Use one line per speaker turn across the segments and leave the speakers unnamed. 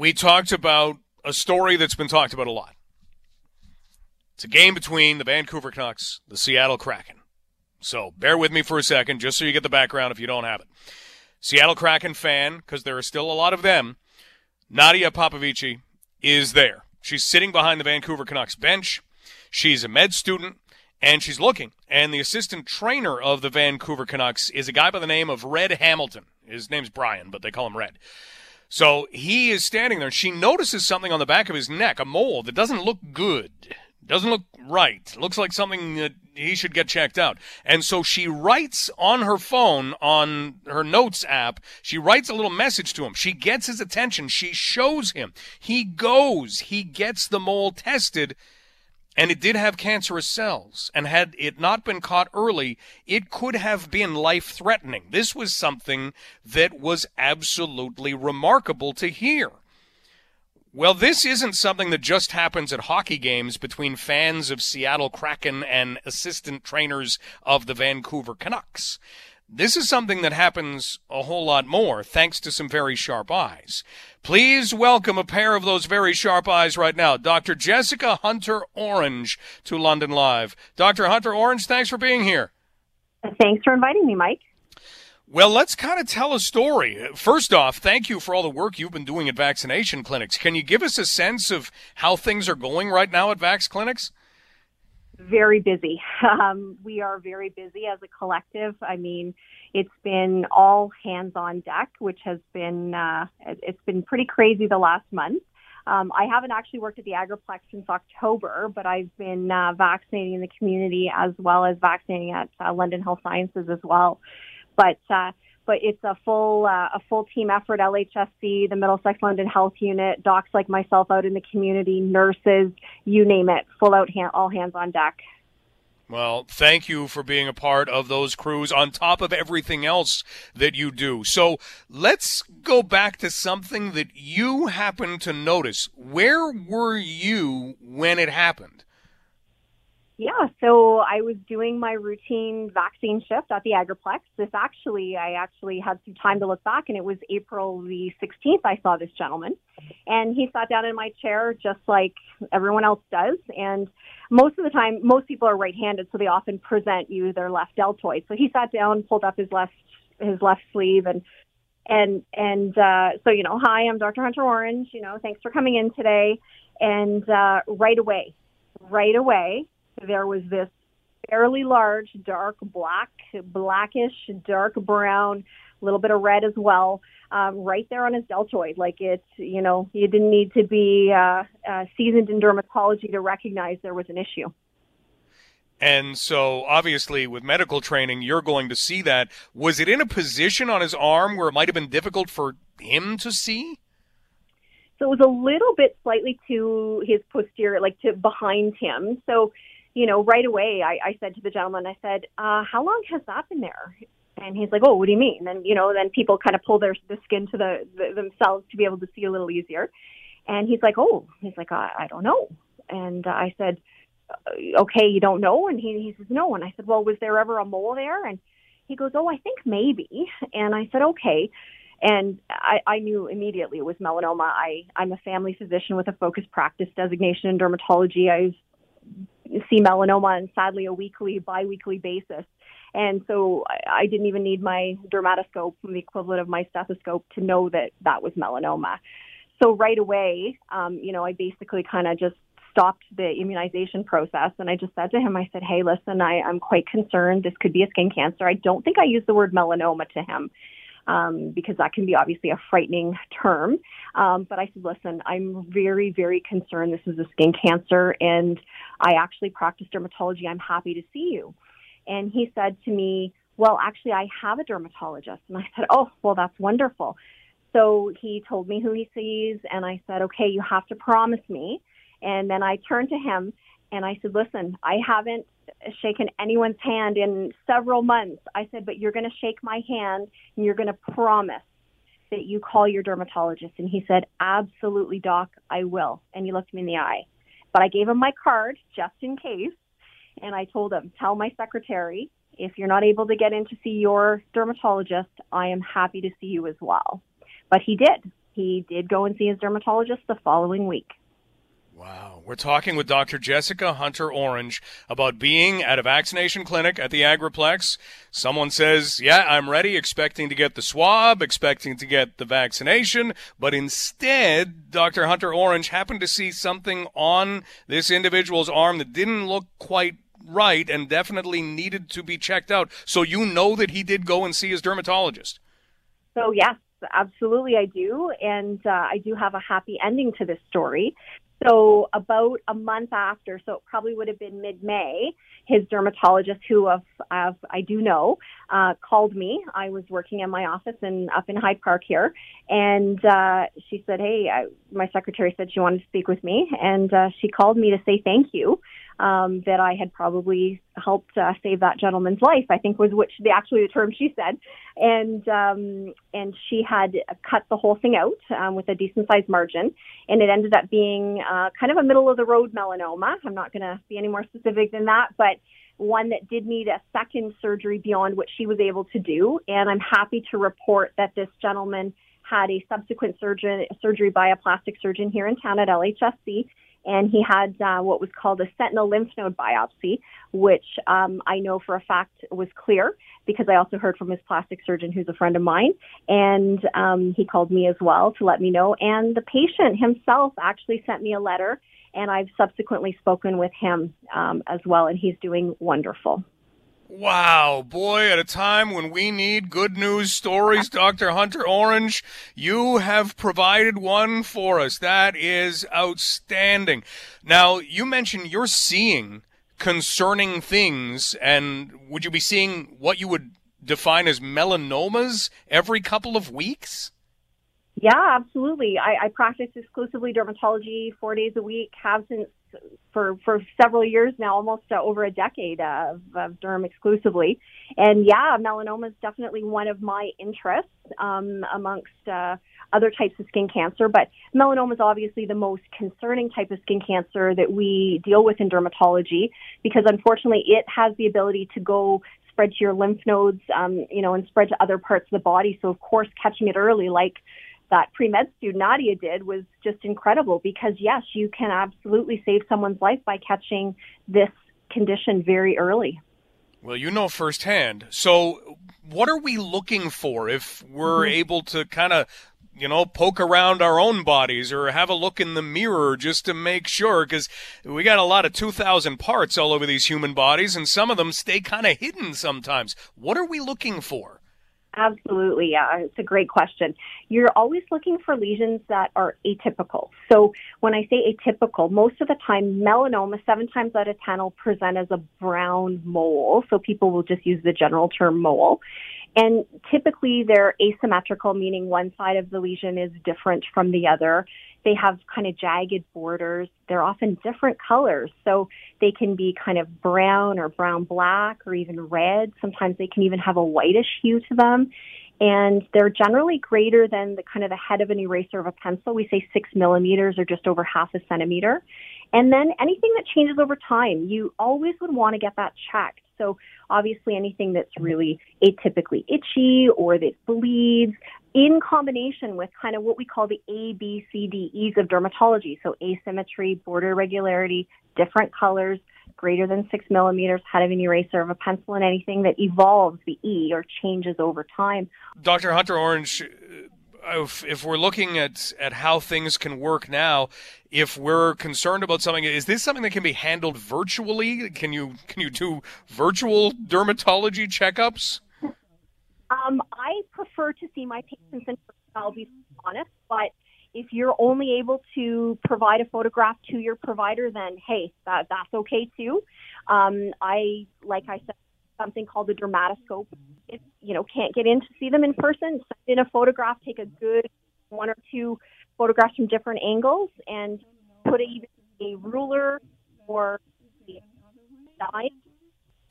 we talked about a story that's been talked about a lot. It's a game between the Vancouver Canucks, the Seattle Kraken. So bear with me for a second, just so you get the background if you don't have it. Seattle Kraken fan, because there are still a lot of them, Nadia Popovici is there. She's sitting behind the Vancouver Canucks bench. She's a med student and she's looking. And the assistant trainer of the Vancouver Canucks is a guy by the name of Red Hamilton. His name's Brian, but they call him Red. So he is standing there. and She notices something on the back of his neck, a mole that doesn't look good. Doesn't look right. Looks like something that he should get checked out. And so she writes on her phone, on her notes app, she writes a little message to him. She gets his attention. She shows him. He goes. He gets the mole tested. And it did have cancerous cells. And had it not been caught early, it could have been life threatening. This was something that was absolutely remarkable to hear. Well, this isn't something that just happens at hockey games between fans of Seattle Kraken and assistant trainers of the Vancouver Canucks. This is something that happens a whole lot more thanks to some very sharp eyes. Please welcome a pair of those very sharp eyes right now. Dr. Jessica Hunter Orange to London Live. Dr. Hunter Orange, thanks for being here.
Thanks for inviting me, Mike.
Well, let's kind of tell a story. First off, thank you for all the work you've been doing at vaccination clinics. Can you give us a sense of how things are going right now at Vax clinics?
Very busy. Um, we are very busy as a collective. I mean, it's been all hands on deck, which has been uh, it's been pretty crazy the last month. Um, I haven't actually worked at the Agriplex since October, but I've been uh, vaccinating the community as well as vaccinating at uh, London Health Sciences as well. But uh, but it's a full uh, a full team effort. LHSC, the Middlesex London Health Unit, docs like myself out in the community, nurses, you name it, full out hand, all hands on deck.
Well, thank you for being a part of those crews on top of everything else that you do. So let's go back to something that you happened to notice. Where were you when it happened?
Yeah, so I was doing my routine vaccine shift at the Agriplex. This actually, I actually had some time to look back, and it was April the 16th. I saw this gentleman, and he sat down in my chair just like everyone else does. And most of the time, most people are right-handed, so they often present you their left deltoid. So he sat down, pulled up his left his left sleeve, and and and uh, so you know, hi, I'm Dr. Hunter Orange. You know, thanks for coming in today. And uh, right away, right away there was this fairly large, dark black, blackish, dark brown, a little bit of red as well, um, right there on his deltoid. Like it, you know, you didn't need to be uh, uh, seasoned in dermatology to recognize there was an issue.
And so, obviously, with medical training, you're going to see that. Was it in a position on his arm where it might have been difficult for him to see?
So it was a little bit slightly to his posterior, like to behind him. So you know, right away, I, I said to the gentleman, I said, uh, how long has that been there? And he's like, oh, what do you mean? And, you know, then people kind of pull their the skin to the, the themselves to be able to see a little easier. And he's like, oh, he's like, I, I don't know. And uh, I said, uh, okay, you don't know? And he, he says, no. And I said, well, was there ever a mole there? And he goes, oh, I think maybe. And I said, okay. And I, I knew immediately it was melanoma. I, I'm a family physician with a focused practice designation in dermatology. I've see melanoma on sadly a weekly, biweekly basis. And so I, I didn't even need my dermatoscope, the equivalent of my stethoscope, to know that that was melanoma. So right away, um, you know, I basically kind of just stopped the immunization process and I just said to him, I said, Hey, listen, I, I'm quite concerned. This could be a skin cancer. I don't think I used the word melanoma to him um, because that can be obviously a frightening term. Um, but I said, listen, I'm very, very concerned. This is a skin cancer, and I actually practice dermatology. I'm happy to see you. And he said to me, well, actually, I have a dermatologist. And I said, oh, well, that's wonderful. So he told me who he sees, and I said, okay, you have to promise me. And then I turned to him and I said, listen, I haven't shaken anyone's hand in several months. I said, but you're going to shake my hand and you're going to promise that you call your dermatologist. And he said, absolutely, doc, I will. And he looked me in the eye. But I gave him my card just in case. And I told him, tell my secretary, if you're not able to get in to see your dermatologist, I am happy to see you as well. But he did. he did go and see his dermatologist the following week.
Wow. We're talking with Dr. Jessica Hunter Orange about being at a vaccination clinic at the Agriplex. Someone says, Yeah, I'm ready, expecting to get the swab, expecting to get the vaccination, but instead, Dr. Hunter Orange happened to see something on this individual's arm that didn't look quite right and definitely needed to be checked out. So you know that he did go and see his dermatologist.
So, yes, absolutely, I do. And uh, I do have a happy ending to this story. So about a month after, so it probably would have been mid-May, his dermatologist, who of, of I do know, uh, called me. I was working in my office in up in Hyde Park here, and uh, she said, "Hey, I, my secretary said she wanted to speak with me, and uh, she called me to say thank you um, that I had probably helped uh, save that gentleman's life. I think was which the actually the term she said, and um, and she had cut the whole thing out um, with a decent sized margin, and it ended up being uh, kind of a middle of the road melanoma. I'm not going to be any more specific than that, but one that did need a second surgery beyond what she was able to do. And I'm happy to report that this gentleman had a subsequent surgeon, surgery by a plastic surgeon here in town at LHSC and he had uh, what was called a sentinel lymph node biopsy, which um, I know for a fact was clear because I also heard from his plastic surgeon, who's a friend of mine, and um, he called me as well to let me know. And the patient himself actually sent me a letter, and I've subsequently spoken with him um, as well, and he's doing wonderful.
Wow, boy, at a time when we need good news stories, Dr. Hunter Orange, you have provided one for us. That is outstanding. Now, you mentioned you're seeing concerning things, and would you be seeing what you would define as melanomas every couple of weeks?
Yeah, absolutely. I, I practice exclusively dermatology four days a week, have since for for several years now, almost uh, over a decade of, of derm exclusively. And yeah, melanoma is definitely one of my interests um, amongst uh, other types of skin cancer. But melanoma is obviously the most concerning type of skin cancer that we deal with in dermatology because unfortunately it has the ability to go spread to your lymph nodes, um, you know, and spread to other parts of the body. So of course, catching it early, like that pre-med student Nadia did was just incredible because yes, you can absolutely save someone's life by catching this condition very early.
Well, you know firsthand. So, what are we looking for if we're mm-hmm. able to kind of, you know, poke around our own bodies or have a look in the mirror just to make sure? Because we got a lot of 2,000 parts all over these human bodies, and some of them stay kind of hidden sometimes. What are we looking for?
Absolutely. Yeah, it's a great question. You're always looking for lesions that are atypical. So when I say atypical, most of the time melanoma, seven times out of 10 will present as a brown mole. So people will just use the general term mole. And typically they're asymmetrical, meaning one side of the lesion is different from the other. They have kind of jagged borders. They're often different colors. So they can be kind of brown or brown black or even red. Sometimes they can even have a whitish hue to them. And they're generally greater than the kind of the head of an eraser of a pencil. We say six millimeters or just over half a centimeter. And then anything that changes over time, you always would want to get that checked. So obviously anything that's really atypically itchy or that bleeds, in combination with kind of what we call the A, B, C, D, E's of dermatology. So asymmetry, border irregularity, different colors, greater than six millimeters, head of an eraser of a pencil, and anything that evolves the E or changes over time.
Dr. Hunter Orange, if, if we're looking at, at how things can work now, if we're concerned about something, is this something that can be handled virtually? Can you can you do virtual dermatology checkups?
Um, I prefer to see my patients in person, I'll be honest, but if you're only able to provide a photograph to your provider, then hey, that, that's okay too. Um, I, like I said, something called a dermatoscope. If, you know, can't get in to see them in person, send in a photograph, take a good one or two photographs from different angles and put a, a ruler or a size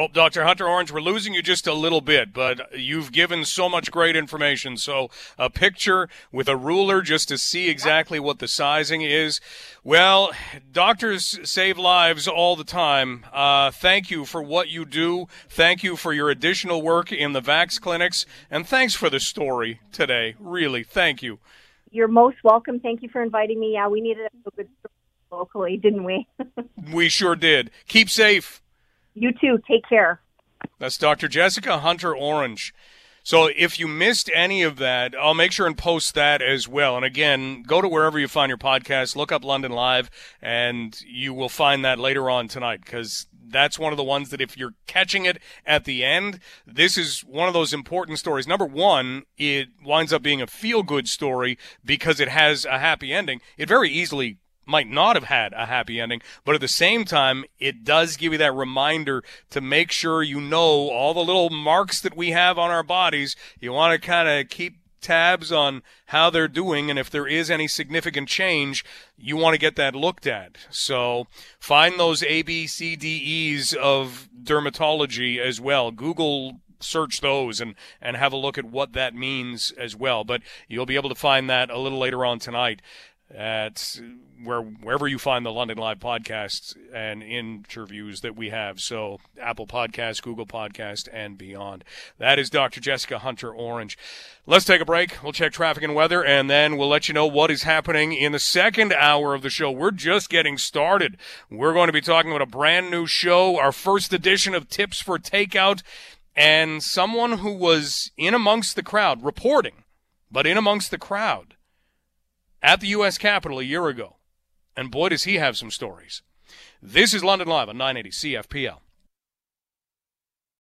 Oh, Dr. Hunter Orange, we're losing you just a little bit, but you've given so much great information. So, a picture with a ruler just to see exactly what the sizing is. Well, doctors save lives all the time. Uh, thank you for what you do. Thank you for your additional work in the VAX clinics. And thanks for the story today. Really, thank you.
You're most welcome. Thank you for inviting me. Yeah, we needed a good story locally, didn't we?
we sure did. Keep safe.
You too. Take care.
That's Dr. Jessica Hunter Orange. So if you missed any of that, I'll make sure and post that as well. And again, go to wherever you find your podcast, look up London Live, and you will find that later on tonight because that's one of the ones that if you're catching it at the end, this is one of those important stories. Number one, it winds up being a feel good story because it has a happy ending. It very easily might not have had a happy ending, but at the same time, it does give you that reminder to make sure you know all the little marks that we have on our bodies. You want to kind of keep tabs on how they're doing and if there is any significant change you want to get that looked at. So find those a b c d e's of dermatology as well. Google search those and and have a look at what that means as well but you'll be able to find that a little later on tonight at where wherever you find the London Live podcasts and interviews that we have. So Apple Podcast, Google Podcast, and beyond. That is Dr. Jessica Hunter Orange. Let's take a break. We'll check traffic and weather, and then we'll let you know what is happening in the second hour of the show. We're just getting started. We're going to be talking about a brand new show, our first edition of Tips for Takeout, and someone who was in amongst the crowd reporting, but in amongst the crowd at the U.S. Capitol a year ago. And boy, does he have some stories. This is London Live on 980 CFPL.